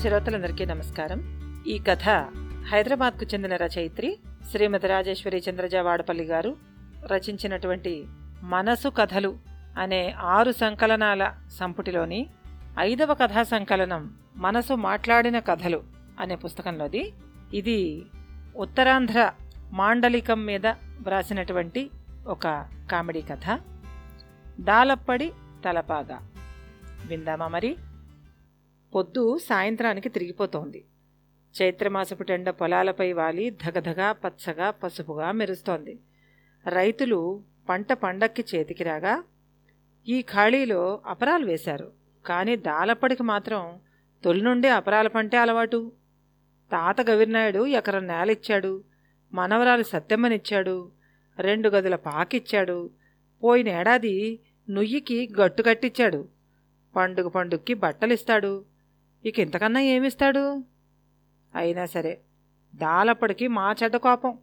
శ్రోతలందరికీ నమస్కారం. ఈ కథ హైదరాబాద్కు చెందిన రచయిత్రి శ్రీమతి రాజేశ్వరి చంద్రజ వాడపల్లి గారు రచించినటువంటి మనసు కథలు అనే ఆరు సంకలనాల సంపుటిలోని ఐదవ కథా సంకలనం మనసు మాట్లాడిన కథలు అనే పుస్తకంలోది. ఇది ఉత్తరాంధ్ర మాండలికం మీద వ్రాసినటువంటి ఒక కామెడీ కథ. దాలప్పడి తలపాగా. విందామా మరి? పొద్దు సాయంత్రానికి తిరిగిపోతోంది. చైత్రమాసపు టెండ పొలాలపై వాలి ధగధగా పచ్చగా పసుపుగా మెరుస్తోంది. రైతులు పంట పండక్కి చేతికి రాగా ఈ ఖాళీలో అపరాలు వేశారు. కానీ దాలప్పడికి మాత్రం తొలి నుండి అపరాల పంటే అలవాటు. తాత గవిర్నాయుడు ఎకరం నేలిచ్చాడు. మనవరాలు సత్యమ్మనిచ్చాడు. రెండు గదుల పాకిచ్చాడు. పోయినేడాది నుయ్యికి గట్టు కట్టిచ్చాడు. పండుగ పండుగకి బట్టలిస్తాడు. ఇక ఇంతకన్నా ఏమిస్తాడు? అయినా సరే దాలప్పటికి మా చెడ్డ కోపం.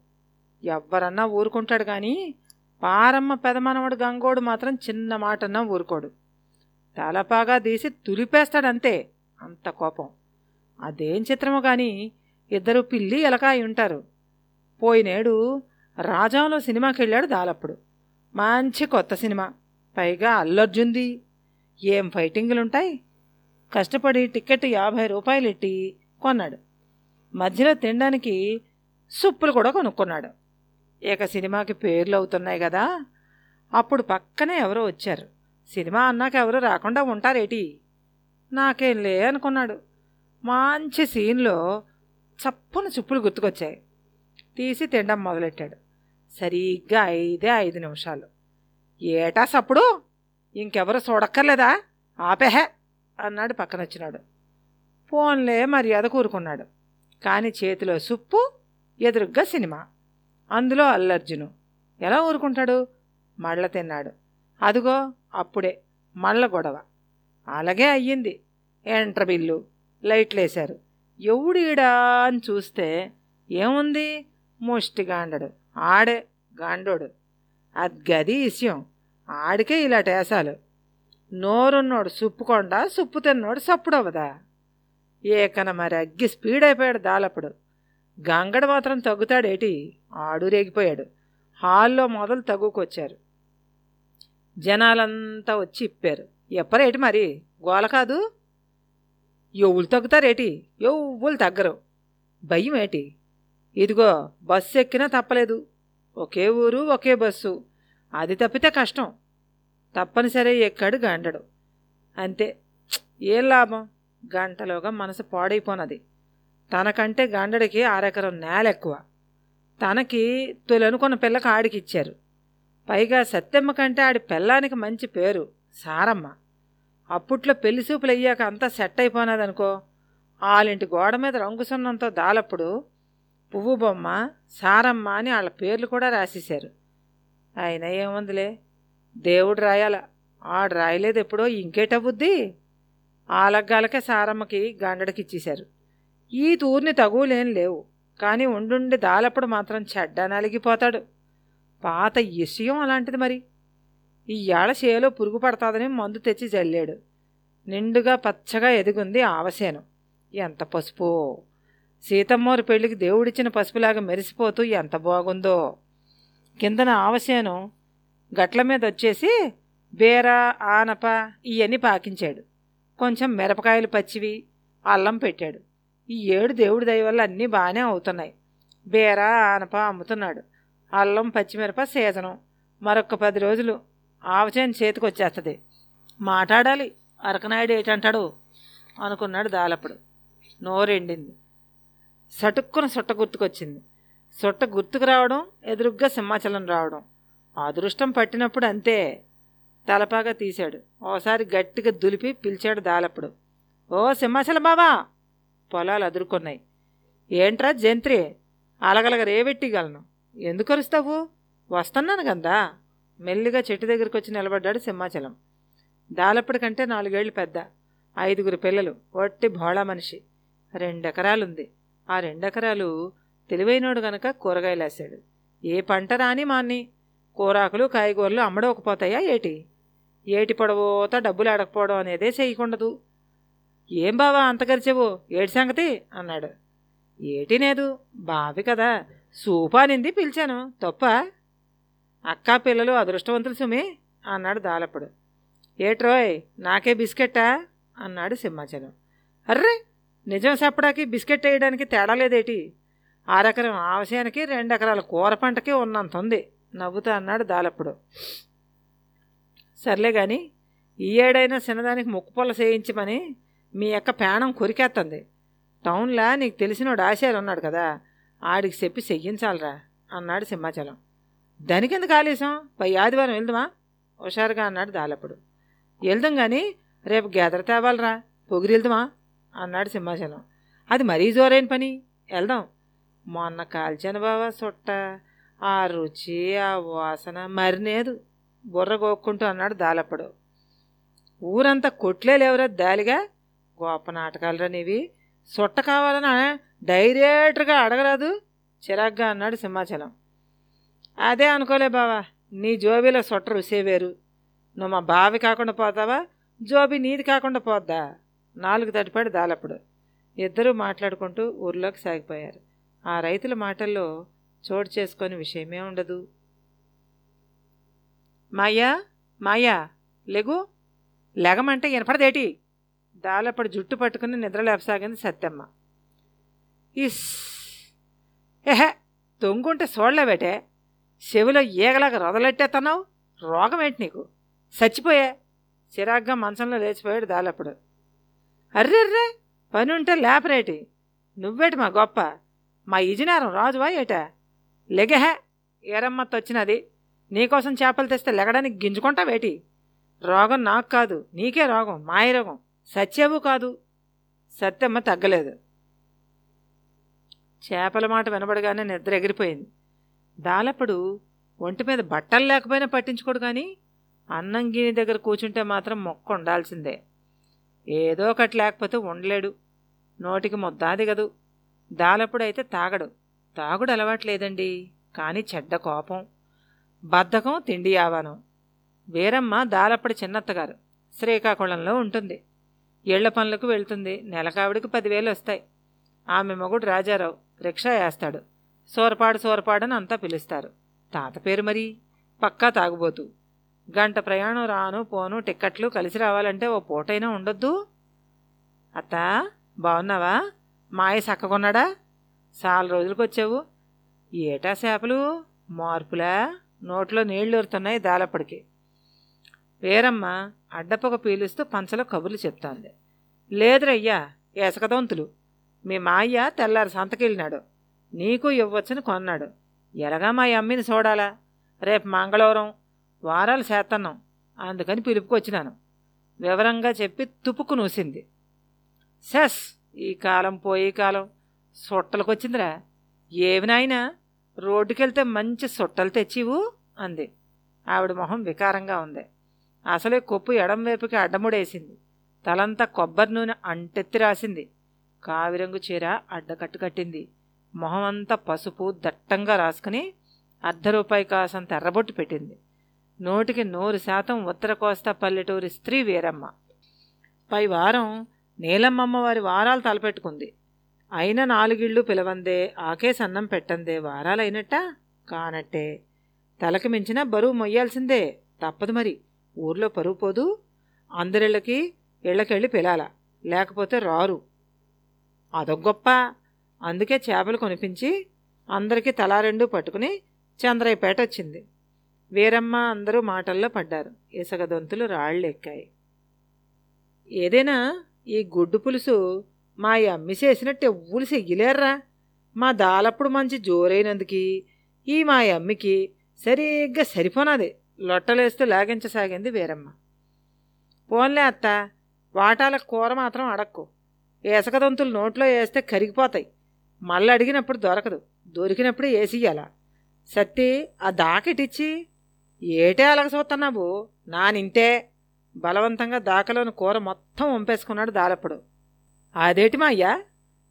ఎవ్వరన్నా ఊరుకుంటాడు కానీ పారమ్మ పెదమనవడు గంగోడు మాత్రం చిన్న మాటన్నా ఊరుకోడు. తలపాగా తీసి తులిపేస్తాడంతే అంత కోపం. అదేం చిత్రమో కానీ ఇద్దరు పిల్లి ఎలకాయి ఉంటారు. పోయినేడు రాజాంలో సినిమాకి వెళ్ళాడు దాలప్పుడు. మంచి కొత్త సినిమా. పైగా అల్లర్జుంది ఏం ఫైటింగులుంటాయి? కష్టపడి టికెట్ యాభై రూపాయలు ఎట్టి కొన్నాడు. మధ్యలో తినడానికి సుప్పులు కూడా కొనుక్కున్నాడు. ఇక సినిమాకి పేర్లు అవుతున్నాయి కదా అప్పుడు పక్కనే ఎవరో వచ్చారు. సినిమా అన్నాక ఎవరు రాకుండా ఉంటారేటి? నాకేం లే అనుకున్నాడు. మంచి సీన్లో చప్పున చుప్పులు గుర్తుకొచ్చాయి. తీసి తినడం మొదలెట్టాడు. సరిగ్గా ఐదే ఐదు నిమిషాలు. ఏటా సప్పుడు? ఇంకెవరు చూడక్కర్లేదా? ఆపేహే! అన్నాడు పక్కనొచ్చినాడు. ఫోన్లే మర్యాద కూరుకున్నాడు. కానీ చేతిలో సుప్పు ఎదురుగ్గా సినిమా. అందులో అల్లర్జును. ఎలా ఊరుకుంటాడు? మళ్ళ తిన్నాడు. అదిగో అప్పుడే మళ్ళ గొడవ. అలాగే అయ్యింది. Enter bill లైట్లేశారు. ఎవడీడా అని చూస్తే ఏముంది? ముష్టి గాండడు ఆడే గాండోడు. అది గది విషయం. ఆడికే ఇలా టేసాలు నోరున్నోడు సుప్పుకొండ సుప్పు తిన్నోడు సప్పుడవదా ఏకన మరి అగ్గి స్పీడ్ అయిపోయాడు దాలప్పుడు. గంగడు మాత్రం తగ్గుతాడేటి? ఆడు రేగిపోయాడు. హాల్లో మొదలు తగ్గుకొచ్చారు. జనాలంతా వచ్చి ఇప్పారు. ఎప్పరేటి మరి? గోల కాదు? ఎవ్వులు తగ్గుతారేటి? ఎవ్వులు తగ్గరు. భయం ఏటి ఇదిగో బస్సు ఎక్కినా తప్పలేదు. ఒకే ఊరు ఒకే బస్సు. అది తప్పితే కష్టం. తప్పనిసరి ఎక్కాడు గండడు. అంతే. ఏం లాభం? గంటలోగా మనసు పాడైపోనది. తనకంటే గండడికి అరెకరం నేల ఎక్కువ తనకి తొలనుకున్న పిల్లకి ఆడికి ఇచ్చారు పైగా సత్యమ్మ కంటే ఆడి పిల్లానికి మంచి పేరు సారమ్మ. అప్పట్లో పెళ్ళి సూపులు అయ్యాక అంతా సెట్ అయిపోయినదనుకో వాళ్ళింటి గోడ మీద రంగు సున్నంతో దాలప్పుడు పువ్వు బొమ్మ సారమ్మ అని వాళ్ళ పేర్లు కూడా రాసేశారు. అయినా ఏముందిలే? దేవుడు రాయాల. ఆడు రాయలేదు ఎప్పుడో ఇంకేటవుద్ది ఆలగ్గాలకే సారమ్మకి గాండడికిచ్చేశారు. ఈ తూర్ని తగులేం లేవు. కానీ ఉండుండి దాలప్పుడు మాత్రం చెడ్డ నలిగిపోతాడు. పాత ఇషయం అలాంటిది మరి. ఇయ్యాళ చేలో పురుగు పడతాదని మందు తెచ్చి జల్లాడు. నిండుగా పచ్చగా ఎదిగుంది ఆవసేను. ఎంత పసుపు. సీతమ్మోరి పెళ్ళికి దేవుడిచ్చిన పసుపులాగా మెరిసిపోతూ ఎంత బాగుందో. కిందన ఆవసేను గట్ల మీద వచ్చేసి బీర ఆనప ఇవన్నీ పాకించాడు. కొంచెం మిరపకాయలు పచ్చివి అల్లం పెట్టాడు. ఈ ఏడు దేవుడి దయ వల్ల అన్నీ బాగానే అవుతున్నాయి. బీర ఆనప అమ్ముతున్నాడు. అల్లం పచ్చిమిరప సీజనం. మరొక పది రోజులు ఆవచేని చేతికి వచ్చేస్తుంది మాట్లాడాలి అరకనాయుడు ఏటంటాడు? అనుకున్నాడు దాలప్పుడు. నోరెండింది. సటుక్కున సుట్ట గుర్తుకొచ్చింది. సుట్ట గుర్తుకు రావడం ఎదురుగ్గా సింహాచలం రావడం. అదృష్టం పట్టినప్పుడు అంతే. తలపాగా తీశాడు. ఓసారి గట్టిగా దులిపి పిలిచాడు దాలప్పుడు. ఓ సింహాచలం బావా! పొలాలు అదురుకున్నాయి. ఏంట్రా జంత్రి? అలగలగ రేవెట్టిగలను. ఎందుకు అరుస్తావు? వస్తున్నాను కదా మెల్లిగా చెట్టు దగ్గరికి వచ్చి నిలబడ్డాడు సింహాచలం. దాలప్పటి కంటే నాలుగేళ్ళు పెద్ద. ఐదుగురు పిల్లలు. ఒట్టి భోళా మనిషి. రెండెకరాలుంది. ఆ రెండెకరాలు తెలివైనోడు గనక కూరగాయలేశాడు. ఏ పంట రాని మాన్ని. కూరాకులు కాయగూరలు అమ్మడోకపోతాయా ఏటి? ఏటి పొడవోత డబ్బులు అడగపోవడం అనేదే చేయకుండదు ఏం బావా అంత గరిచెవు? ఏటి సంగతి? అన్నాడు. ఏటి లేదు బావి కదా. సూపానింది పిలిచాను. తప్ప? అక్కా పిల్లలు అదృష్టవంతులు సుమి అన్నాడు దాలప్పుడు. ఏట్రోయ్ నాకే బిస్కెట్టా? అన్నాడు సింహాచలం. అర్రే నిజం చెప్పడానికి బిస్కెట్ వేయడానికి తేడా లేదేటి? అరెకరం ఆవశానికి రెండు ఎకరాల కూర పంటకి ఉన్నంత ఉంది. నవ్వుతా అన్నాడు దాలప్పుడు. సర్లే గాని ఈ ఏడైనా చిన్నదానికి ముక్కుపొల్ల చేయించమని మీ యొక్క పేణం కొరికేస్తుంది టౌన్లా నీకు తెలిసినోడు ఆశారు ఉన్నాడు కదా ఆడికి చెప్పి చెయ్యించాలరా అన్నాడు సింహాచలం. దానికెందుకు ఆలేసం పై ఆదివారం వెళ్దామా? హుషారుగా అన్నాడు దాలప్పుడు. వెళ్దాం కానీ రేపు గెదర తేవాలరా పొగిరి వెళ్దామా అన్నాడు సింహాచలం. అది మరీ జోరైన పని. వెళ్దాం. మొన్న కాల్చాను బావా సుట్ట. ఆ రుచి ఆ వాసన మరినేదు. బుర్ర గోక్కుంటూ అన్నాడు దాలప్పుడు ఊరంతా కొట్లే లేవురా దాలిగా? గొప్ప నాటకాలరా నీవి. సుట్ట కావాలని? డైరెక్ట్గా అడగరాదు. చిరాగ్గా అన్నాడు సింహాచలం. అదే అనుకోలే బావా. నీ జోబీలో సొట్ట రుసే వేరు. నువ్వు మా బావి కాకుండా పోతావా? జోబీ నీది కాకుండా పోద్దా? నాలుగు తడిపాడు దాలప్పుడు ఇద్దరూ మాట్లాడుకుంటూ ఊర్లోకి సాగిపోయారు. ఆ రైతుల మాటల్లో చోటు చేసుకొని విషయమే ఉండదు. మాయా మాయా లెగు. లెగమంటే వినపడదేటి దాలప్పుడు జుట్టు పట్టుకుని నిద్ర లేపసాగింది సత్యమ్మ. ఇస్. ఎహె తొంగుంటే చూడలేవేటే చెవిలో ఈగలాగా రొదలెట్టేస్తున్నావు రోగం ఏంటి నీకు? చచ్చిపోయా. చిరాగ్గా మంచంలో లేచిపోయాడు దాలప్పుడు అర్రెర్రే పని ఉంటే లేపరేటి. నువ్వేటి మా గొప్ప? మా ఇజినారం రాజువా ఏటా? లెగహే. ఏరమ్మత్త వచ్చినది నీకోసం చేపలు తెస్తే లెగడానికి గింజుకుంటావేటి రోగం నాకు కాదు నీకే రోగం మాయ రోగం. సత్యవు కాదు. సత్యమ్మ తగ్గలేదు. చేపల మాట వినబడగానే నిద్ర ఎగిరిపోయింది. దాలప్పుడు ఒంటి మీద బట్టలు లేకపోయినా పట్టించుకోడు కానీ అన్నం గిని దగ్గర కూర్చుంటే మాత్రం మొక్క ఉండాల్సిందే. ఏదో ఒకటి లేకపోతే ఉండలేడు. నోటికి ముద్దాది దాలప్పుడు అయితే తాగడు. తాగుడు అలవాట్లేదండి కానీ చెడ్డ కోపం. బద్ధకం తిండి ఆవానం. వీరమ్మ దాలప్పటి చిన్నత్తగారు. శ్రీకాకుళంలో ఉంటుంది. ఇళ్ళ పనులకు వెళ్తుంది. నెలకావిడికి పదివేలు వస్తాయి. ఆమె మొగుడు రాజారావు రిక్షా వేస్తాడు. సోరపాడు సోరపాడని అంతా పిలుస్తారు. తాత పేరు మరి? పక్కా తాగుబోతు. గంట ప్రయాణం రాను పోను టిక్కెట్లు కలిసి రావాలంటే ఓ పూటైనా ఉండొద్దు. అత్తా బాగున్నావా మాయ సక్కకున్నాడా చాలా రోజులకు వచ్చావు ఏటా చేపలు మార్పులా? నోట్లో నీళ్ళు ఊరుతున్నాయి దాలప్పటికి. వేరమ్మ అడ్డపొగ పీలుస్తూ పంచలో కబుర్లు చెప్తాంది. లేదురయ్యా ఎసకదొంతులు మీ మాయ్య తెల్లారి సంతకెళ్ళినాడు. నీకు ఇవ్వచ్చని కొన్నాడు. ఎలాగా మా అమ్మిని చూడాలా? రేపు మంగళవారం వారాలు చేస్తున్నాం అందుకని పిలుపుకొచ్చినాను. వివరంగా చెప్పి తుపుకు నూసింది. సెస్ ఈ కాలం పోయే కాలం సుట్టలకొచ్చిందిరా. ఏవి నాయనా రోడ్డుకెళ్తే మంచి సుట్టలు తెచ్చివు అంది. ఆవిడ మొహం వికారంగా ఉంది. అసలే కొప్పు ఎడం వైపుకి అడ్డముడేసింది. తలంతా కొబ్బరి నూనె అంటెత్తి రాసింది. కావిరంగు చీర అడ్డకట్టు కట్టింది. మొహమంతా పసుపు దట్టంగా రాసుకుని అర్ధ రూపాయి కాసంత ఎర్రబొట్టు పెట్టింది. నూటికి నూరు శాతం ఉత్తర కోస్తా పల్లెటూరి స్త్రీ వీరమ్మ. పై వారం నీలమ్మమ్మ వారి వారాలు తలపెట్టుకుంది. అయిన నాలుగిళ్ళు పిలవందే ఆకే సన్నం పెట్టందే వారాలైనట్ట? కానట్టే. తలకి మించిన బరువు మొయ్యాల్సిందే. తప్పదు మరి. ఊర్లో పరువు పోదు. అందరిళ్ళకి ఇళ్ళకెళ్ళి పిలాల. లేకపోతే రారు. అదొక గొప్ప. అందుకే చేపలు కొనిపించి అందరికీ తలా రెండు పట్టుకుని చంద్రయ్యపేట వచ్చింది. వీరమ్మ అందరూ మాటల్లో పడ్డారు. ఇసగదొంతులు రాళ్ళు ఎక్కాయి ఏదైనా ఈ గుడ్డు పులుసు మా అమ్మి చేసినట్టు ఎవ్వులు సెగ్గిలేర్రా మా దాలప్పుడు మంచి జోరైనందుకి ఈ మా అమ్మికి సరిగ్గా సరిపోనాది. లొట్టలేస్తూ లాగించసాగింది వీరమ్మ. పోన్లే అత్త వాటాల కూర మాత్రం అడక్కు. ఏసకదంతులు నోట్లో వేస్తే కరిగిపోతాయి. మళ్ళీ అడిగినప్పుడు దొరకదు. దొరికినప్పుడు వేసియ్యాల సత్తి ఆ దాకిటిచ్చి ఏటే అలగ చూస్తున్నావు నానింతే బలవంతంగా దాకలోని కూర మొత్తం వంపేసుకున్నాడు దాలప్పుడు. అదేటి మా అయ్యా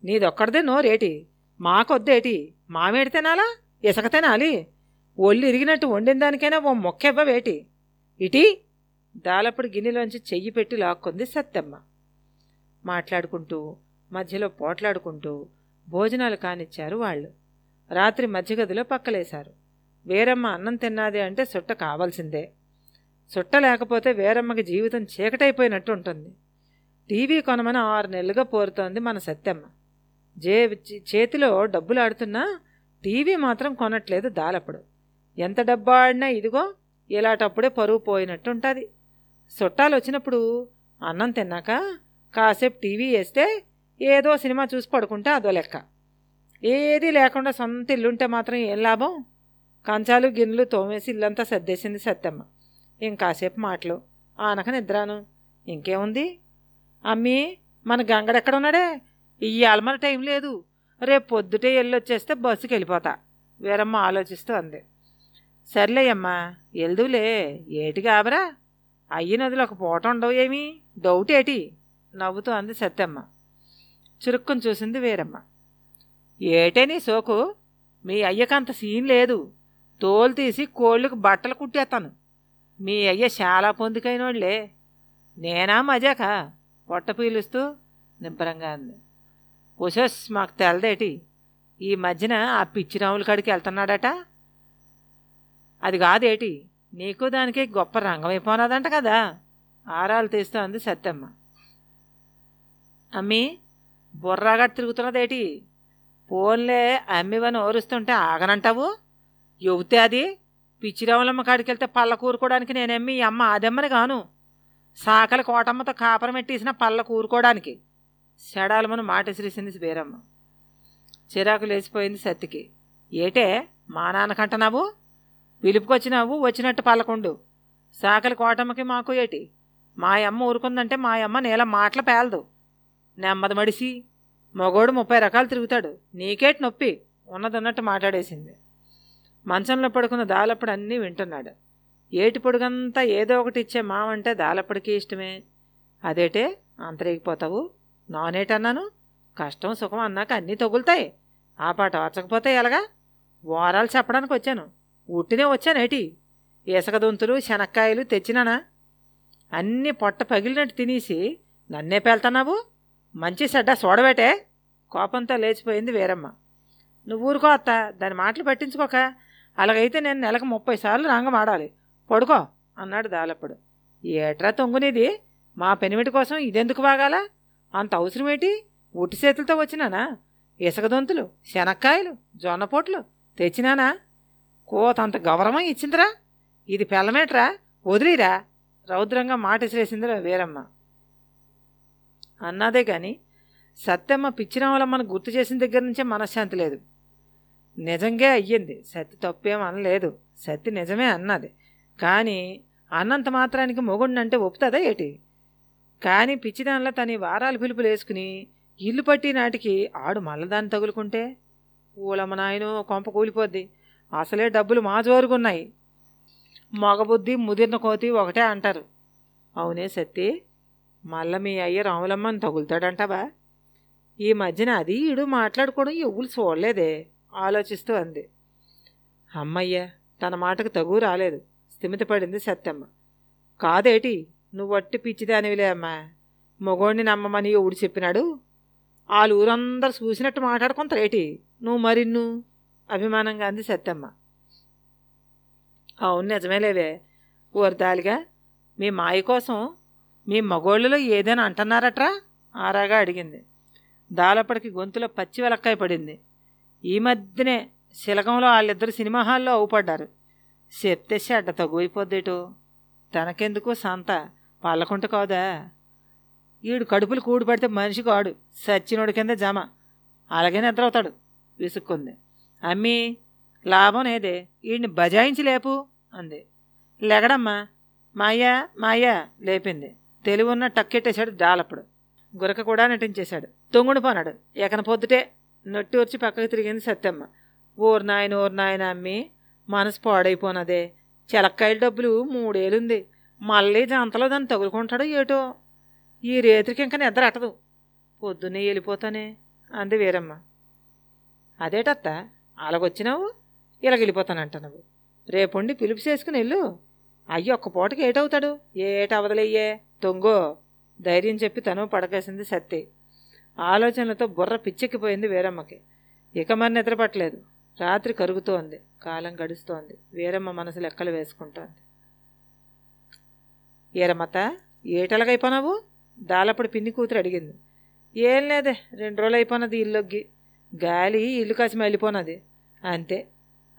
నీదొక్కడిదే నోరేటి. మాకొద్దేటి? మామేడి తినాలా? ఇసక తినాలి? ఒళ్ళు ఇరిగినట్టు వండిన దానికైనా ఓ మొక్కెవ్వవేటి? ఇటీ? దాలప్పుడు గిన్నెలోంచి చెయ్యి పెట్టి లాక్కుంది సత్తెమ్మ మాట్లాడుకుంటూ మధ్యలో పోట్లాడుకుంటూ భోజనాలు కానిచ్చారు వాళ్ళు. రాత్రి మధ్యగదిలో పక్కలేశారు. వేరమ్మ అన్నం తిన్నాదే అంటే సుట్ట కావాల్సిందే. సుట్ట లేకపోతే వేరమ్మకి జీవితం చీకటైపోయినట్టు ఉంటుంది టీవీ కొనమని ఆరు నెలలుగా పోరుతోంది మన సత్యమ్మ. జే చేతిలో డబ్బులు ఆడుతున్నా టీవీ మాత్రం కొనట్లేదు దాలప్పుడు. ఎంత డబ్బు ఆడినా ఇదిగో ఇలాటప్పుడే పరువు పోయినట్టు ఉంటుంది చుట్టాలు వచ్చినప్పుడు అన్నం తిన్నాక కాసేపు టీవీ వేస్తే ఏదో సినిమా చూసి పడుకుంటే అదో లెక్క. ఏదీ లేకుండా సొంత ఇల్లుంటే మాత్రం ఏం లాభం? కంచాలు గిన్నెలు తోమేసి ఇల్లంతా సర్దేసింది సత్యమ్మ. ఇంకాసేపు మాటలు. ఆనక నిద్రాను. ఇంకేముంది? అమ్మీ మన గంగడెక్కడ ఉన్నాడే ఇయ్యాల మన టైం లేదు. రేపు పొద్దుటే వెళ్ళొచ్చేస్తే బస్సుకి వెళ్ళిపోతా వీరమ్మ ఆలోచిస్తూ అంది. సర్లేయమ్మా ఎల్దువులే ఏటి కాబరా అయ్యి నదిలో ఒక పూట ఉండవు ఏమి? డౌట్ ఏటి? నవ్వుతూ అంది సత్యమ్మ. చురుక్కుని చూసింది వీరమ్మ. ఏటే నీ సోకు? మీ అయ్యకంత సీన్ లేదు. తోలు తీసి కోళ్ళకు బట్టలు కుట్టేస్తాను. మీ అయ్య చాలా పొందికైనోళ్ళే నేనా మజాకా? పొట్ట పీలుస్తూ నిబ్బరంగా అంది. ఉషస్ మాకు తెలదేటి? ఈ మధ్యన ఆ పిచ్చిరాముల కాడికి వెళ్తున్నాడట? అది కాదేటి? నీకు దానికి గొప్ప రంగమైపోనాదంట కదా. ఆరాలు తీస్తూ అంది సత్యమ్మ. అమ్మి బుర్రాగా తిరుగుతున్నదేటి? పోన్లే అమ్మివని ఓరుస్తుంటే ఆగనంటావు? యువతే అది? పిచ్చిరావులమ్మ కాడికి వెళ్తే పళ్ళ కూరుకోవడానికి నేనమ్మి అమ్మ అదమ్మని గాను. సాకలి కోటమ్మతో కాపరమెట్టేసిన పళ్ళ కూరుకోవడానికి. చెడాలమని మాటసిరిసింది బీరమ్మ చిరాకు లేచిపోయింది సత్తికి. ఏటే మా నాన్నకంటున్నావు పిలుపుకొచ్చినావు వచ్చినట్టు పలకుండు సాకలి కోటమ్మకి మాకు ఏటి? మాయమ్మ ఊరుకుందంటే మా అమ్మ నేల మాటలు పేలదు. నెమ్మది మడిసి మగోడు ముప్పై రకాలు తిరుగుతాడు. నీకేటి నొప్పి? ఉన్నదన్నట్టు మాట్లాడేసింది. మంచంలో పడుకున్న దాలప్పుడు అన్నీ వింటున్నాడు. ఏటి పొడుగంతా ఏదో ఒకటి ఇచ్చే మావంటే దాలప్పటికీ ఇష్టమే. అదేటే అంతరేగిపోతావు. నానేటన్నాను కష్టం సుఖం అన్నాక అన్నీ తగులుతాయి. ఆ పాట వచ్చకపోతే ఎలాగా? వారాలు చెప్పడానికి వచ్చాను. ఉట్టినే వచ్చానేటి ఇసకదొంతులు శనక్కాయలు తెచ్చినానా? అన్నీ పొట్ట పగిలినట్టు తినేసి నన్నే పేల్తున్నావు? మంచి చెడ్డ చూడబెటే కోపంతో లేచిపోయింది వీరమ్మ. నువ్వు ఊరుకో అత్త దాని మాటలు పట్టించుకోక. అలాగైతే నేను నెలకు ముప్పై సార్లు రంగం ఆడాలి పడుకో అన్నాడు దాలప్పుడు. ఏట్రా తొంగునేది? మా పెనిమిటి కోసం ఇదెందుకు బాగాల అంత అవసరమేటి? ఒట్టి చేతులతో వచ్చినానా? ఇసుకదొంతులు శనక్కాయలు జొన్నపోట్లు తెచ్చినానా? కోతంత గౌరవం ఇచ్చిందిరా? ఇది పెళ్ళమేట్రా? వదిలిరా? రౌద్రంగా మాట ఇసిరేసిందిరా వీరమ్మ. అన్నదే కానీ సత్యమ్మ పిచ్చిరామలమ్మను గుర్తు చేసిన దగ్గర నుంచే మనశ్శాంతి లేదు. నిజంగా అయ్యింది. సత్తి తప్పేం అనలేదు. సత్తి నిజమే అన్నది. కానీ అన్నంత మాత్రానికి మొగుడినంటే ఒప్పుతుందా ఏటి? కానీ పిచ్చిదానిలో తని వారాలు పిలుపులు వేసుకుని ఇల్లు పట్టి నాటికి ఆడు మల్లదాన్ని తగులుకుంటే ఊలమ్మ నాయను కొంప కూలిపోద్ది. అసలే డబ్బులు మా జోరుగున్నాయి. మగబుద్ధి ముదిరిన కోతి ఒకటే అంటారు. అవునే సత్తి మళ్ళీ మీ అయ్య రాములమ్మని తగులుతాడంటావా? ఈ మధ్యన అది ఈడు మాట్లాడుకోవడం ఎవ్వులు చూడలేదే ఆలోచిస్తూ అంది. అమ్మయ్య తన మాటకు తగు రాలేదు. స్థిమితపడింది సత్యమ్మ. కాదేటి? నువ్వు వట్టి పిచ్చిదానివిలే అమ్మా. మొగోడిని నమ్మమని ఊడి చెప్పినాడు? వాళ్ళు ఊరందరూ చూసినట్టు మాట్లాడుకుంటారేటి? నువ్వు మరిన్ను? అభిమానంగా అంది సత్యమ్మ. అవును నిజమేలేవే ఊరదాలిగా మీ మాయ కోసం మీ మగోళ్ళలో ఏదైనా అంటున్నారట్రా? ఆరాగా అడిగింది. దాలప్పటికి గొంతులో పచ్చి వెలక్కాయ పడింది. ఈ మధ్యనే శిలకంలో వాళ్ళిద్దరు సినిమా హాల్లో అవుపడ్డారు. చెప్తే చెడ్డ తగ్గువైపోద్దేటో తనకెందుకు సంత. పల్లకుంట కాదా? ఈడు కడుపులు కూడిపడితే మనిషి కాడు. సచ్చినోడి కింద జమ. అలాగే నిద్రవుతాడు విసుక్కుంది. అమ్మి లాభం లేదే వీడిని బజాయించి లేపు అంది. లెగడమ్మా. మాయా మాయా లేపింది. తెలివున్న టక్కెట్టేశాడు డాలప్పుడు. గురక కూడా నటించేశాడు. తొంగుడు పోనాడు. ఎకన పొద్దుటే నొట్టి వచ్చి పక్కకు తిరిగింది సత్యమ్మ. ఊరు నాయన ఊరు నాయన అమ్మి మనసు పాడైపోనదే. చెలక్కాయల డబ్బులు మూడేలుంది. మళ్ళీ జంతలో దాన్ని తగులుకుంటాడో ఏటో. ఈ రేత్రికి ఇంకా నిద్ర అట్టదు. పొద్దున్నే వెళ్ళిపోతానే. అంది వీరమ్మ. అదేటత్త? అలాగొచ్చినావు ఇలాగెళ్ళిపోతానంటున్నావు రేపుండి పిలుపు చేసుకుని వెళ్ళు. అయ్యి ఒక్క పూటకి ఏటవుతాడు? ఏటవదలయ్యే? తొంగో. ధైర్యం చెప్పి తను పడకేసింది సత్తి. ఆలోచనలతో బుర్ర పిచ్చెక్కిపోయింది వీరమ్మకి. ఇక మరి నిద్రపట్టలేదు రాత్రి కరుగుతోంది కాలం గడుస్తోంది వీరమ్మ మనసు లెక్కలు వేసుకుంటోంది. ఏరమ్మత ఏటలగైపోనావు? దాలప్పుడు పిన్ని కూతురు అడిగింది. ఏం లేదే రెండు రోజులు అయిపోనది ఇల్లొగ్గి. గాలి ఇల్లు కాసి వెళ్ళిపోనది అంతే.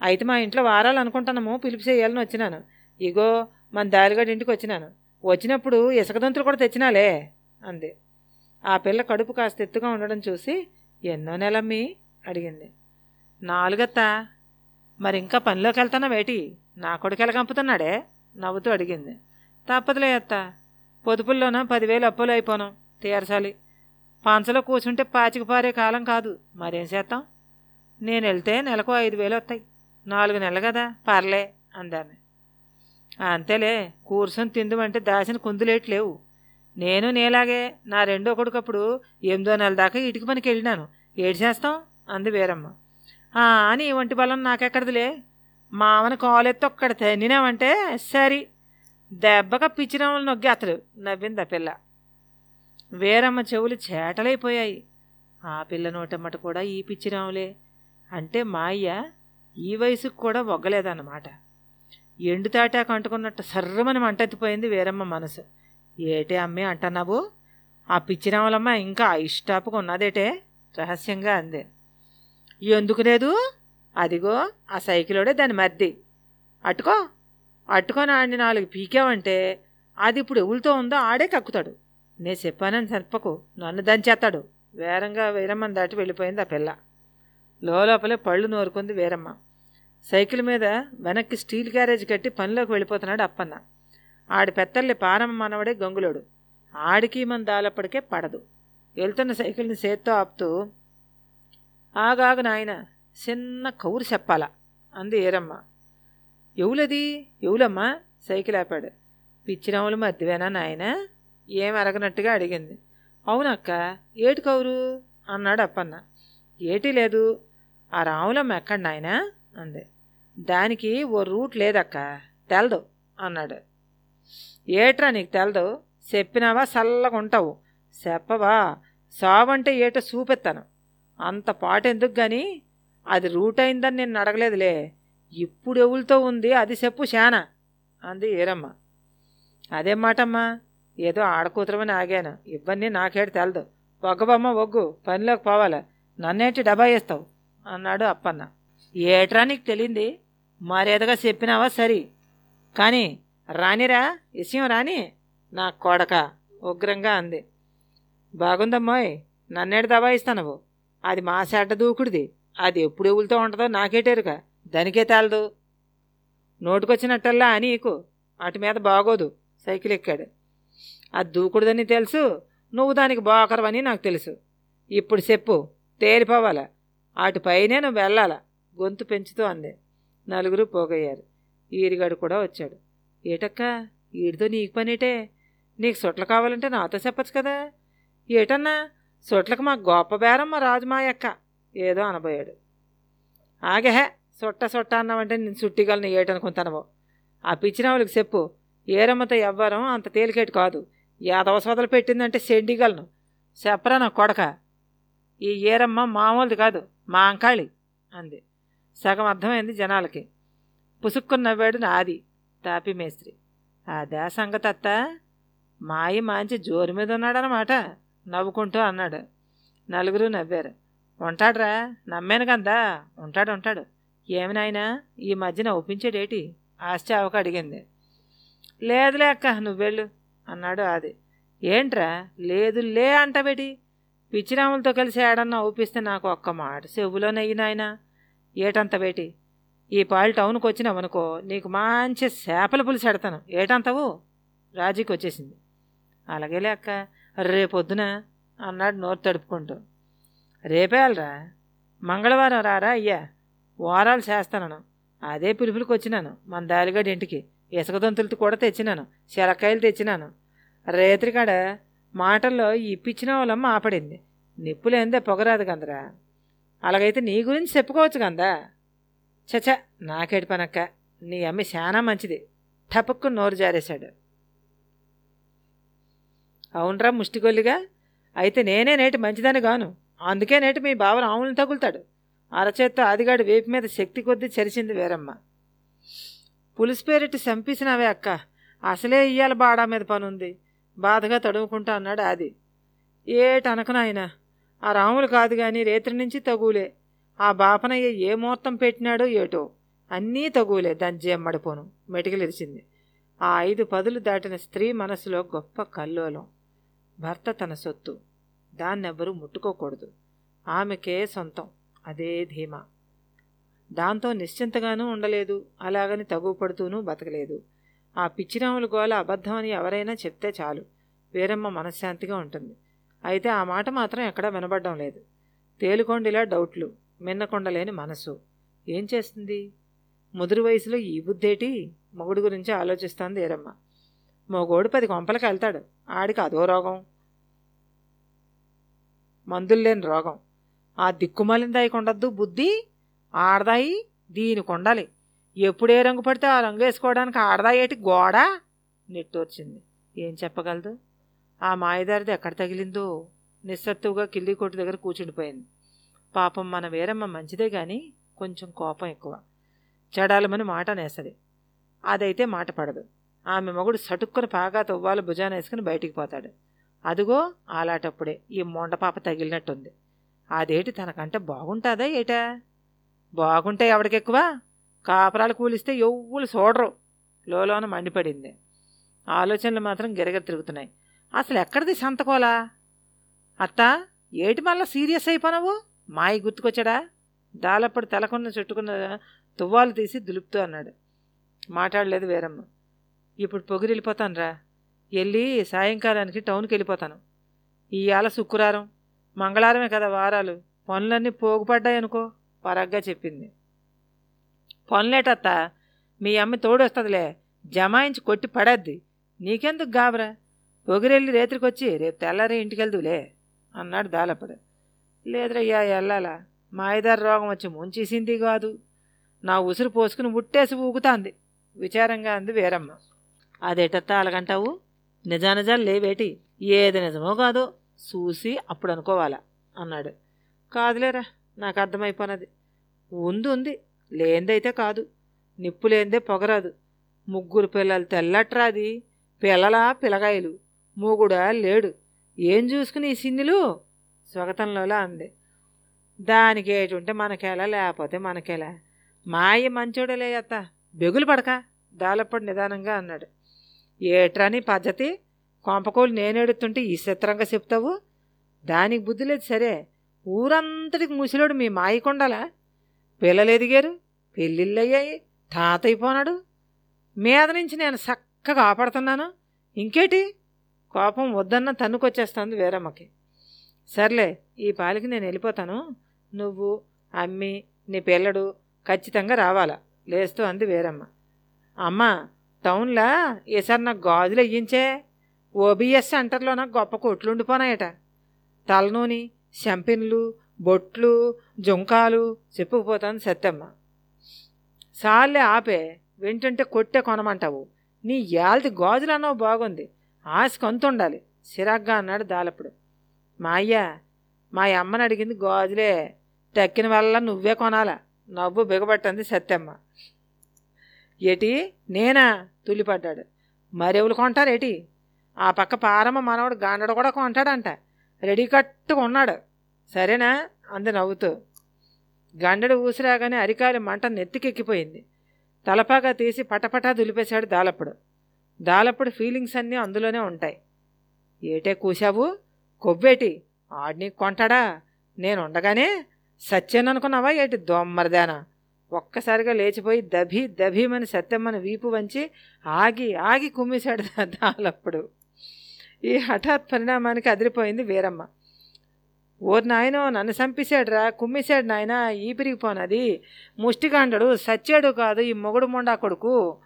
అయితే మా ఇంట్లో వారాలు అనుకుంటున్నాము పిలుపు చేయాలని వచ్చినాను. ఇగో మన దాలిగడి ఇంటికి వచ్చినాను. వచ్చినప్పుడు ఇసుకదంతులు కూడా తెచ్చినాలే అంది. ఆ పిల్ల కడుపు కాస్త ఎత్తుగా ఉండడం చూసి ఎన్నో నెలమ్మి అడిగింది. నాలుగత్తా. మరి ఇంకా పనిలోకి వెళ్తానా వేటి? నా కొడుకు ఎలా కంపుతున్నాడే? నవ్వుతూ అడిగింది. తప్పదులే అత్త. పొదుపుల్లోన పదివేలు అప్పులు అయిపోను. తీర్చాలి పంచలో కూర్చుంటే పాచికి పారే కాలం కాదు. మరేం చేస్తాం? నేను వెళ్తే నెలకు ఐదు వేలు వస్తాయి. నాలుగు నెలలు కదా? పర్లే అందాన్ని అంతేలే. కూర్చొని తిందుమంటే దాచిన కుందులేట్లేవు నేను నేలాగే నా రెండో కొడుకప్పుడు ఎనిమిదో నెల దాకా ఇటుక పనికి వెళ్ళినాను. ఏడు చేస్తాం? అంది వీరమ్మ. అని వంటి బలం నాకెక్కడదిలే? మామని కాలెత్తి ఒక్కడ తిన్నామంటే సరి దెబ్బగా పిచ్చిరాములు అతడు నవ్వింది ఆ పిల్ల. వేరమ్మ చెవులు చేటలైపోయాయి. ఆ పిల్ల నోటమ్మట కూడా ఈ పిచ్చిరాములే అంటే మా అయ్య ఈ వయసుకు కూడా ఒగ్గలేదన్నమాట. ఎండు తాటాకు అంటుకున్నట్టు సర్రమని మంటెత్తిపోయింది వేరమ్మ మనసు. ఏటే అమ్మే అంటున్నావు? ఆ పిచ్చిరాములమ్మ ఇంకా ఇష్టాపుగా ఉన్నదేటే? రహస్యంగా అంది. ఎందుకు లేదు? అదిగో ఆ సైకిలోడే దాని మర్ది. అట్టుకో. అట్టుకొని ఆడిని నాలుగు పీకావంటే అది ఇప్పుడు ఎవరితో ఉందో ఆడే కక్కుతాడు. నేను చెప్పానని చెప్పకు నన్ను దంచేస్తాడు. వేరంగా వీరమ్మని దాటి వెళ్ళిపోయింది ఆ పిల్ల. లోపలే పళ్ళు నోరుకుంది వీరమ్మ. సైకిల్ మీద వెనక్కి స్టీల్ గ్యారేజ్ కట్టి పనిలోకి వెళ్ళిపోతున్నాడు అప్పన్న. ఆడి పెత్తల్లి పారమ్మ మనవడే గంగులోడు. ఆడికి మన దాలప్పటికే పడదు. వెళ్తున్న సైకిల్ని చేత్తో ఆపుతూ ఆగాగ నాయన చిన్న కౌరు చెప్పాల. అంది ఏరమ్మ. ఎవలది? ఎవలమ్మా? సైకిల్ ఆపాడు పిచ్చిరాములు మధ్యవేనా నాయన? ఏం అరగనట్టుగా అడిగింది. అవునక్క ఏటి కౌరు? అన్నాడు అప్పన్న. ఏటి లేదు. ఆ రాములమ్మ ఎక్కడ నాయనా అంది. దానికి ఓ రూట్ లేదక్క తెలదు అన్నాడు. ఏట్రా నీకు తెలదు? చెప్పినావా? చల్లగా ఉంటావు చెప్పవా? సావంటే ఏటో చూపెత్తాను అంత పాట ఎందుకు గాని? అది రూట్ అయిందని నేను అడగలేదులే ఇప్పుడు ఎవరితో ఉంది? అది చెప్పు శానా అంది ఏరమ్మ. అదేం మాటమ్మా ఏదో ఆడకూతురమని ఆగాను. ఇవన్నీ నాకేడు తెలదు. ఒగ్గబమ్మ ఒగ్గు పనిలోకి పోవాలా? నన్నేంటి డబ్బా వేస్తావు? అన్నాడు అప్పన్న. ఏట్రా నీకు తెలియంది మరేదగా చెప్పినావా? సరి. కానీ రానిరా? విషయం రాని? నా కొడక ఉగ్రంగా అంది. బాగుందమ్మాయ్ నన్నేడు దబాయిస్తానవు అది మా సెడ్డ దూకుడిది. అది ఎప్పుడు ఎవులతో ఉంటుందో నాకేటేరుగా దానికే తేలదు. నోటుకొచ్చినట్టల్లా నీకు అటు మీద బాగోదు. సైకిల్ ఎక్కాడు. అది దూకుడుదని తెలుసు. నువ్వు దానికి బాకరవని నాకు తెలుసు. ఇప్పుడు చెప్పు. తేలిపోవాలా? అటుపైనే నువ్వు వెళ్ళాలా? గొంతు పెంచుతూ అంది. నలుగురు పోగయ్యారు. ఈరిగాడు కూడా వచ్చాడు. ఏటక్క? ఈడితో నీకు పనేటే? నీకు సొట్లు కావాలంటే నాతో చెప్పచ్చు కదా? ఏటన్నా? సొట్లకు మా గొప్ప బేరం మా రాజు మా అక్క ఏదో అనబోయాడు. ఆగహే సొట్ట సొట్ట అన్నావంటే నేను చుట్టిగలను ఏటనుకుంటానవో ఆ పిచ్చిన వాళ్ళకి చెప్పు ఏరమ్మతో ఎవ్వరం అంత తేలికేటి కాదు. యాదవ సోదలు పెట్టిందంటే సెండిగలను చెప్పరా నా కొడక? ఈ ఏరమ్మ మామూలుది కాదు మా అంకాళి అంది. సగం అర్థమైంది జనాలకి. పుసుక్కున్న నవ్వాడు నాది తాపి మేస్త్రి. అదే సంగతత్త? మాయి మంచి జోరు మీద ఉన్నాడనమాట నవ్వుకుంటూ అన్నాడు. నలుగురు నవ్వారు. ఉంటాడ్రా నమ్మాను కందా? ఉంటాడు ఉంటాడు. ఏమి నాయనా ఈ మధ్యన ఒప్పించేడేటి ఆశ్చావక అడిగింది. లేదులే అక్క నువ్వెళ్ళు అన్నాడు ఆది. ఏంట్రా లేదు లే అంటబెటి పిచ్చిరాములతో కలిసి ఏడన్నా ఊపిస్తే నాకు ఒక్క మాట చెవులో నాయన నాయనా. ఏటంత బేటి ఈ పాలు టౌన్కి వచ్చినావనుకో నీకు మంచి చేపల పులుసు ఎడతాను. ఏటంతవు? రాజీకి వచ్చేసింది అలాగేలే అక్క రేపొద్దున అన్నాడు నోరు తడుపుకుంటూ. రేపేయాలరా. మంగళవారం రారా అయ్యా. వారాలు చేస్తాను అదే పిలుపులకు వచ్చినాను మన దారిగాడి ఇంటికి. ఇసుక దొంతులతో కూడా తెచ్చినాను. శరక్కాయలు తెచ్చినాను. రేత్రికాడ మాటల్లో ఇప్పించిన వాళ్ళమ్మ ఆపడింది. నిప్పులేందే పొగరాదు కందరా అలాగైతే నీ గురించి చెప్పుకోవచ్చు కందా చచ నాకేటి పనక్క. నీ అమ్మి చాలా మంచిది. టపక్కు నోరు జారేశాడు. అవునరా ముష్టిగొల్లిగా అయితే నేనే నేటి మంచిదని గాను. అందుకే నేటి మీ బావ రాములను తగులుతాడు. అరచేత్తో ఆదిగాడు వేపు మీద శక్తి కొద్దీ చరిచింది వేరమ్మ. పులుసు పేరిటి చంపేసినావే అక్క. అసలే ఇయ్యాల బాడా మీద పనుంది. బాధగా తడుముకుంటా అన్నాడు ఆది. ఏటనకనాయనా ఆ రాములు కాదు కానీ రేత్రి నుంచి తగులే. ఆ బాపనయ్య ఏ ముహూర్తం పెట్టినాడో ఏటో అన్నీ తగులే దాని జేమ్మడిపోను మెటికలిరిచింది. ఆ ఐదు పదులు దాటిన స్త్రీ మనసులో గొప్ప కల్లోలం. భర్త తన సొత్తు. దాన్నెవ్వరూ ముట్టుకోకూడదు. ఆమెకే సొంతం. అదే ధీమా. దాంతో నిశ్చింతగానూ ఉండలేదు. అలాగని తగుపడుతూనూ బతకలేదు. ఆ పిచ్చిరాముల గోల అబద్ధమని ఎవరైనా చెప్తే చాలు. వీరమ్మ మనశ్శాంతిగా ఉంటుంది. అయితే ఆ మాట మాత్రం ఎక్కడా వినబడడం లేదు. తేలుకొండిలా డౌట్లు. మిన్నకొండలేని మనసు. ఏం చేస్తుంది? ముదురు వయసులో ఈ బుద్ధేటి? మొగుడు గురించి ఆలోచిస్తాను వీరమ్మ. మొగోడు పది కొంపలకి వెళ్తాడు. ఆడికి అదో రోగం. మందులు లేని రోగం. ఆ దిక్కుమాలిందాయి కొండద్దు బుద్ధి ఆడదాయి దీనికి ఉండాలి ఎప్పుడే రంగు పడితే ఆ రంగు వేసుకోవడానికి ఆడదాయేటి గోడ? నెట్టోర్చింది. ఏం చెప్పగలదు? ఆ మాయదారిది ఎక్కడ తగిలిందో నిస్సత్తువుగా కిల్లి కొట్టు దగ్గర కూర్చుండిపోయింది పాపం మన వీరమ్మ మంచిదే కానీ కొంచెం కోపం ఎక్కువ. చెడాలమని మాట నేసది. అదైతే మాట పడదు. ఆమె మొగుడు సటుక్కుని పాగా తవ్వాలు భుజాన వేసుకుని బయటికి పోతాడు. అదిగో అలాటప్పుడే ఈ మొండపాప తగిలినట్టుంది. అదేటి తనకంటే బాగుంటుందా ఏటా? బాగుంటే ఎవడికెక్కువ? కాపరాలు కూలిస్తే ఎవ్వులు చూడరు లోలోన మండిపడింది. ఆలోచనలు మాత్రం గిరగిర తిరుగుతున్నాయి. అసలు ఎక్కడిది సంతకోలా? అత్త ఏటి మళ్ళా సీరియస్ అయిపోనావు? మాయి గుర్తుకొచ్చాడా? దాలప్పుడు తలకొన్న చుట్టుకున్న తువ్వాలు తీసి దులుపుతూ అన్నాడు. మాట్లాడలేదు వేరమ్మ. ఇప్పుడు పొగిరి రా వెళ్ళి సాయంకాలానికి టౌన్కి వెళ్ళిపోతాను. ఇవాళ శుక్రవారం మంగళవారమే కదా వారాలు. పనులన్నీ పోగుపడ్డాయనుకో పరగ్గా చెప్పింది. పనులేటత్త మీ అమ్మ తోడొస్తుందిలే జమాయించి కొట్టి పడద్ది. నీకెందుకు గాబరా? పొగిరెళ్ళి రేత్రికొచ్చి రేపు తెల్లారి ఇంటికెళ్దులే అన్నాడు దాలప్పుడు. లేదురయ్యా వెళ్ళాలా? మాయదారి రోగం వచ్చి ముంచేసింది కాదు. నా ఉసురు పోసుకుని ముట్టేసి ఊగుతాంది. విచారంగా అంది వేరమ్మ. అదేటత్తా అలాగంటావు? నిజానిజాలు లేవేటి? ఏది నిజమో కాదో చూసి అప్పుడు అనుకోవాలా అన్నాడు. కాదులేరా నాకు అర్థమైపోనది. ఉంది ఉంది. లేందైతే కాదు. నిప్పు లేందే పొగరాదు. ముగ్గురు పిల్లలు తెల్లట్రాది పిల్లలా పిల్లగాయలు. మూగుడా లేడు. ఏం చూసుకుని ఈ సిన్నిలు? స్వగతంలోలా అంది. దానికి ఏటుంటే మనకేలా లేకపోతే మనకేలా? మాయ మంచోడలే అత్త. బెగులు పడక దాలప్పుడు నిదానంగా అన్నాడు. ఏట్రాని పద్ధతి? కొంపకోలు నేనెడుతుంటే ఈ చిత్రంగా చెప్తావు? దానికి బుద్ధి లేదు సరే. ఊరంతటికి ముసిలోడు మీ మాయకుండలా? పిల్లలు ఎదిగారు? పెళ్ళిళ్ళయ్యాయి. తాత అయిపోనాడు మీద నుంచి నేను చక్కగా ఆపడుతున్నాను ఇంకేటి? కోపం వద్దన్న తన్నుకొచ్చేస్తుంది వేరమ్మకి. సర్లే ఈ పాలికి నేను వెళ్ళిపోతాను. నువ్వు అమ్మి నీ పిల్లడు ఖచ్చితంగా రావాలా? లేస్తూ అంది వేరమ్మ. అమ్మ టౌన్లా? ఈసారి నాకు గాజులు అయ్యించే. ఓబిఎస్ సెంటర్లో నాకు గొప్ప కొట్లు ఉండిపోనాయట. తలనూని శంపిన్లు బొట్లు జుంకాలు చెప్పుకుపోతాను సత్యమ్మ. సార్లే ఆపే వింటుంటే కొట్టే కొనమంటావు. నీ యాల్ది గాజులు అన్నావు బాగుంది. ఆశ కొంతుండాలి సిరాగ్గా అన్నాడు దాలప్పుడు. మా అయ్య మా అమ్మని అడిగింది గాజులే. తక్కిన వల్ల నువ్వే కొనాలా? నవ్వు బిగబట్టింది సత్యమ్మ. ఏటి? నేనా? తుల్లిపడ్డాడు. మరెవులు కొంటారేటి ఆ పక్క పారమ్మ మనవడు గాండడు కూడా కొంటాడంట. రెడీ కట్టుగా ఉన్నాడు. సరేనా? అంది నవ్వుతూ. గండడు ఊసిరాగానే అరికాలి మంట నెత్తికెక్కిపోయింది. తలపాగా తీసి పటపటా దులిపేశాడు దాలప్పుడు. దాలప్పుడు ఫీలింగ్స్ అన్నీ అందులోనే ఉంటాయి. ఏటే కూశావు? కొవ్వేటి? ఆడిని కొంటాడా? నేను ఉండగానే సత్యననుకున్నావా ఏటి దొమ్మరిదానా? ఒక్కసారిగా లేచిపోయి దభి దభిమని సత్యమ్మని వీపు వంచి ఆగి ఆగి కుమ్మిశాడు దాలప్పుడు ఈ హఠాత్ పరిణామానికి అదిరిపోయింది వీరమ్మ. ఓర్ నాయనో నన్ను చంపేశాడురా కుమ్మేశాడు నాయన ఈ ముష్టిగాండడు సచ్చాడు కాదు ఈ మొగుడు మొండా కొడుకు.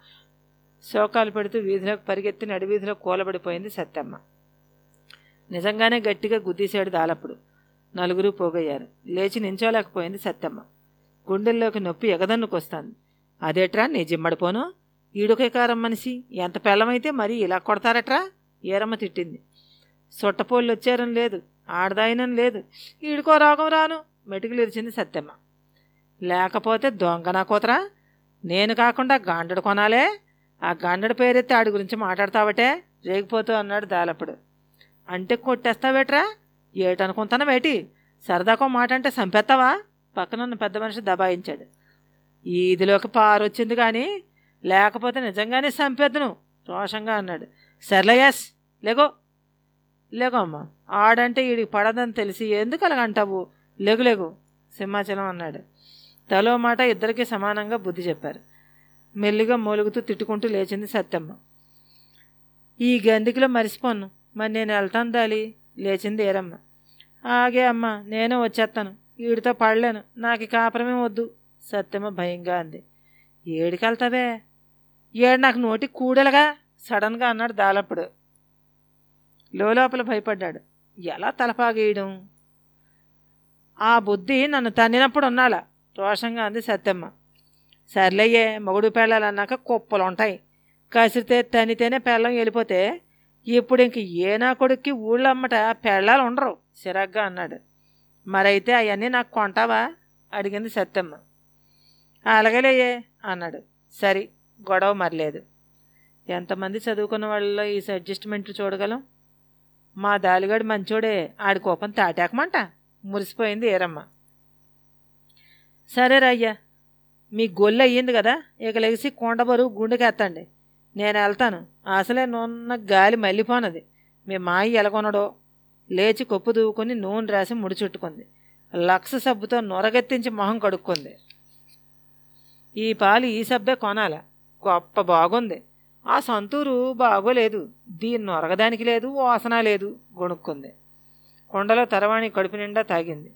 శోకాలు పెడుతూ వీధిలోకి పరిగెత్తి నడివీధిలో కూలబడిపోయింది సత్యమ్మ. నిజంగానే గట్టిగా గుద్దీశాడు దాలప్పుడు. నలుగురు పోగయ్యారు. లేచి నించోలేకపోయింది సత్యమ్మ. గుండెల్లోకి నొప్పి ఎగదన్నుకొస్తాను అదేట్రా నీ జిమ్మడిపోను ఈడుకైకారం మనిషి. ఎంత పెళ్ళమైతే మరీ ఇలా కొడతారట్రా? ఏరమ్మ తిట్టింది. సొట్టపోళ్ళు వచ్చారని లేదు. ఆడదాయనని లేదు. ఈడుకో రోగం రాను. మెటుకులు ఇరిచింది సత్యమ్మ. లేకపోతే దొంగ నా కూతురా? నేను కాకుండా గాండడు కొనాలే? ఆ గండడి పేరెత్తి ఆడి గురించి మాట్లాడతావటే? రేగిపోతూ అన్నాడు దాలప్పుడు. అంటే కొట్టేస్తావేట్రా? ఏటనుకుంటానవేటి సరదాకో మాట అంటే చంపేస్తావా పక్కనున్న పెద్ద మనిషి దబాయించాడు. ఈదిలోకి పారొచ్చింది కానీ లేకపోతే నిజంగానే చంపేద్దును రోషంగా అన్నాడు. సర్లయాస్ లేగో. లేగో అమ్మా ఆడంటే వీడికి పడదని తెలిసి ఎందుకు అలాగంటావు లేగు లేగు సింహాచలం అన్నాడు. తలో మాట ఇద్దరికీ సమానంగా బుద్ధి చెప్పారు. మెల్లిగా మూలుగుతూ తిట్టుకుంటూ లేచింది సత్యమ్మ. ఈ గందికిలో మరిసిపోను మరి నేను వెళ్తాను దాలి లేచింది ఏరమ్మ. ఆగే అమ్మ నేను వచ్చేస్తాను. వీడితో పడలేను. నాకు కాపురమే వద్దు. సత్యమ్మ భయంగా అంది. ఏడికెళ్తావే? ఏడు నాకు నోటి కూడలుగా సడన్గా అన్నాడు దాలప్పుడు. లోపల భయపడ్డాడు. ఎలా తలపాగేయడం? ఆ బుద్ధి నన్ను తన్నినప్పుడు ఉన్నాలా రోషంగా అంది సత్యమ్మ. సర్లయ్యే మొగుడు పెళ్ళాలన్నాక కుప్పలు ఉంటాయి కసిరితే తనితేనే పెళ్ళం వెళ్ళిపోతే ఇప్పుడు ఇంక ఏనా కొడుక్కి ఊళ్ళో అమ్మట పెళ్ళాలు ఉండరు సిరగ్గా అన్నాడు. మరైతే అవన్నీ నాకు కొంటావా? అడిగింది సత్యమ్మ. అలాగేలేయే అన్నాడు. సరే గొడవ మరలేదు. ఎంతమంది చదువుకున్న వాళ్ళలో ఈ అడ్జస్ట్మెంట్లు చూడగలం? మా దాలిగాడు మంచోడే ఆడి కోపం తాటాకమంట. మురిసిపోయింది ఏరమ్మ. సరే రయ్యా మీ గొల్లు అయ్యింది కదా ఇక లెగిసి కొండబరువు గుండెకెత్తండి. నేను వెళ్తాను. అసలే నున్న గాలి మళ్ళీపోనది మీ ఎలా ఎలగొనడో లేచి కొప్పు దూవుకొని నూనె రాసి ముడిచుట్టుకుంది. లక్ష సబ్బుతో నొరగెత్తించి మొహం కడుక్కుంది. ఈ పాలు ఈ సబ్బే కొనాల. గొప్ప బాగుంది. ఆ సంతూరు బాగోలేదు. దీన్ని నొరగదానికి లేదు వాసన లేదు గొణుక్కుంది. కొండలో తరవాణి కడుపు నిండా తాగింది.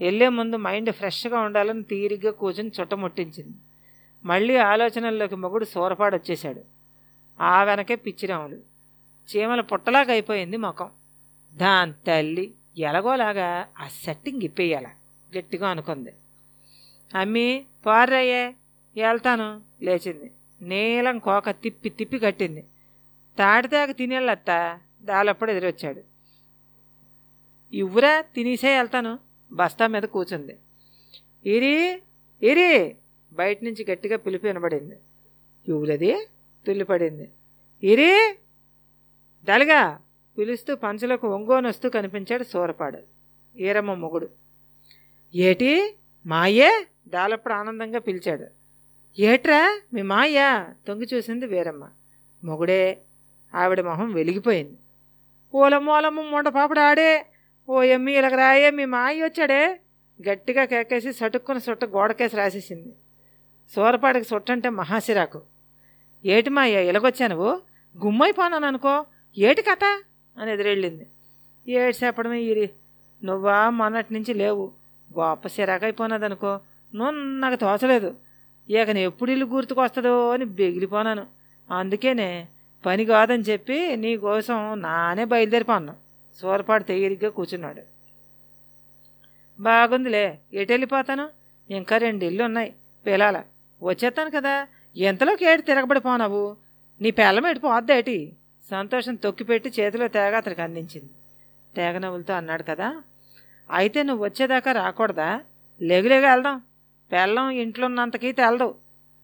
వెళ్ళే ముందు మైండ్ ఫ్రెష్గా ఉండాలని తీరిగ్గా కూర్చుని చుట్టముట్టించింది మళ్ళీ ఆలోచనల్లోకి మొగుడు సోరపాడొచ్చేశాడు. ఆ వెనకే పిచ్చిరాములు చీమల పుట్టలాగా అయిపోయింది ముఖం. దాని తల్లి ఎలాగోలాగా ఆ సెట్టింగ్ ఇప్పేయాల. గట్టిగా అనుకుంది. అమ్మి పార్రయ్యే వెళ్తాను లేచింది. నీలం కోక తిప్పి తిప్పి కట్టింది. తాడితేగ తినేళ్ళత్త దాలప్పుడు ఎదురొచ్చాడు. ఇవ్వురా తినేసే వెళ్తాను బస్తా మీద కూర్చుంది ఇరి ఇరి బయట నుంచి గట్టిగా పిలిపి వినబడింది. ఇవ్వులది తుల్లిపడింది. ఇరి దలగా పిలుస్తూ పంచలకు ఒంగోనొస్తూ కనిపించాడు సూరపాడు. ఈరమ్మ మొగుడు. ఏటి? మాయే? దాలప్పుడు ఆనందంగా పిలిచాడు. ఏట్రా? మీ మాయా? తొంగి చూసింది వీరమ్మ. మొగుడే ఆవిడ మొహం వెలిగిపోయింది. ఓలమ్మోలమ్మ మొండపాపుడు ఆడే. ఓ ఎమ్మి ఇలాగరాయే మీ మాయ వచ్చాడే. గట్టిగా కేకేసి సటుక్కుని సుట్ట గోడకేసి రాసేసింది. సూరపాడికి సుట్టంటే మహాసిరాకు. ఏటి మాయ ఇలాగొచ్చా నువ్వు గుమ్మైపోనాను అనుకో ఏటి కథ? అని ఎదురెళ్ళింది. ఏటి చెప్పడమే ఇరి నువ్వా మొన్నటి నుంచి లేవు. గొప్ప సిరాకైపోయినదనుకో నువ్వు నాకు తోచలేదు. ఇక నేను ఎప్పుడు ఇల్లు గుర్తుకొస్తుందో అని బెగిలిపోనాను. అందుకేనే పని కాదని చెప్పి నీ కోసం నానే బయలుదేరిపోన్నాను సూరపాడు తెగిరిగ్గా కూర్చున్నాడు బాగుందిలే. ఎటు వెళ్ళిపోతాను? ఇంకా రెండు ఇల్లు ఉన్నాయి. పిలాల. వచ్చేస్తాను కదా. ఎంతలోకి ఏడు తిరగబడిపోనావు? నీ పిల్లం ఎడిపోద్దేటి సంతోషం తొక్కిపెట్టి చేతిలో తేగ అతనికి అందించింది. తేగ నవ్వులతో అన్నాడు కదా అయితే నువ్వు వచ్చేదాకా రాకూడదా? లెగులేగా వెళ్దాం. పెళ్ళం ఇంట్లో ఉన్నంతకీ తెలదు.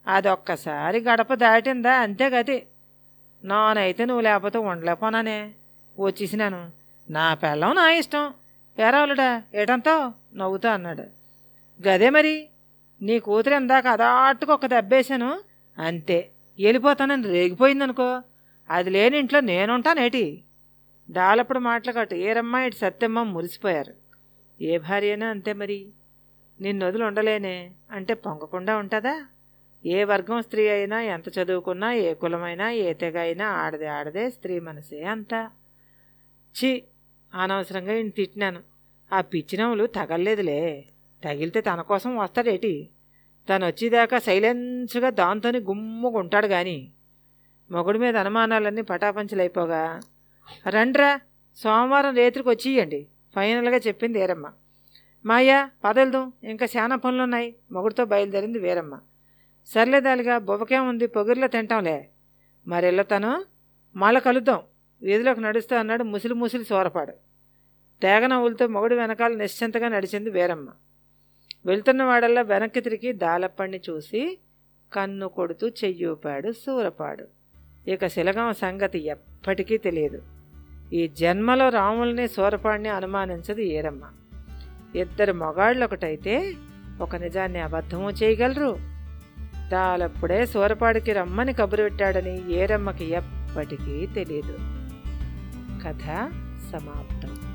అది ఒక్కసారి గడప దాటిందా? అంతే గతి నానైతే నువ్వు లేకపోతే ఉండలేకపోనానే. వచ్చేసినాను. నా పెళ్ళం నా ఇష్టం. ఎరావులుడా ఏటంతో? నవ్వుతా అన్నాడు. గదే మరి. నీ కూతురు ఇందాక అదాటుకు ఒక దెబ్బేశాను. అంతే. వెళ్ళిపోతానని రేగిపోయిందనుకో. అది లేని ఇంట్లో నేనుంటానేటి డాలప్పుడు మాటలకట్టు ఏరమ్మ ఇటు సత్యమ్మ మురిసిపోయారు. ఏ భార్యనా అంతే మరి? నిన్ను వదిలి ఉండలేనే. అంటే పొంగకుండా ఉంటుందా? ఏ వర్గం స్త్రీ అయినా ఎంత చదువుకున్నా ఏ కులమైనా ఏ తెగ అయినా ఆడదే ఆడదే స్త్రీ మనసే అంతా. చి అనవసరంగా ఈయన తిట్టినాను. ఆ పిచ్చినవులు తగలలేదులే. తగిలితే తన కోసం వస్తాడేటి? తను వచ్చేదాకా సైలెన్స్గా దాంతోని గుమ్ముగా ఉంటాడు కానీ మొగుడి మీద అనుమానాలన్నీ పటాపంచలైపోగా. రండ్రా సోమవారం రేత్రికి వచ్చియండి. ఫైనల్గా చెప్పింది వీరమ్మ. మాయా పదలుదాం ఇంకా చాలా పనులున్నాయి. మొగుడితో బయలుదేరింది వీరమ్మ. సర్లేదాలిగా బొబకేం ఉంది? పొగిరిలో తింటాంలే. మరెళ్ళతను మళ్ళా కలుద్దాం. వీధిలోకి నడుస్తూ అన్నాడు ముసిలి ముసిలి సోరపాడు. తేగ నవ్వులతో మొగుడు వెనకాల నిశ్చింతగా నడిచింది వీరమ్మ. వెళ్తున్న వాడల్లా వెనక్కి తిరిగి దాలప్పణ్ణి చూసి కన్ను కొడుతూ చెయ్యూపాడు సూరపాడు. ఇక శిలగం సంగతి ఎప్పటికీ తెలియదు. ఈ జన్మలో రాముల్ని సూరపాడిని అనుమానించదు ఏరమ్మ. ఇద్దరు మగాళ్ళు ఒకటైతే ఒక నిజాన్ని అబద్ధము చేయగలరు. తాలప్పుడే సూరపాడికి రమ్మని కబురు పెట్టాడని ఏరమ్మకి ఎప్పటికీ తెలియదు. కథ సమాప్తం.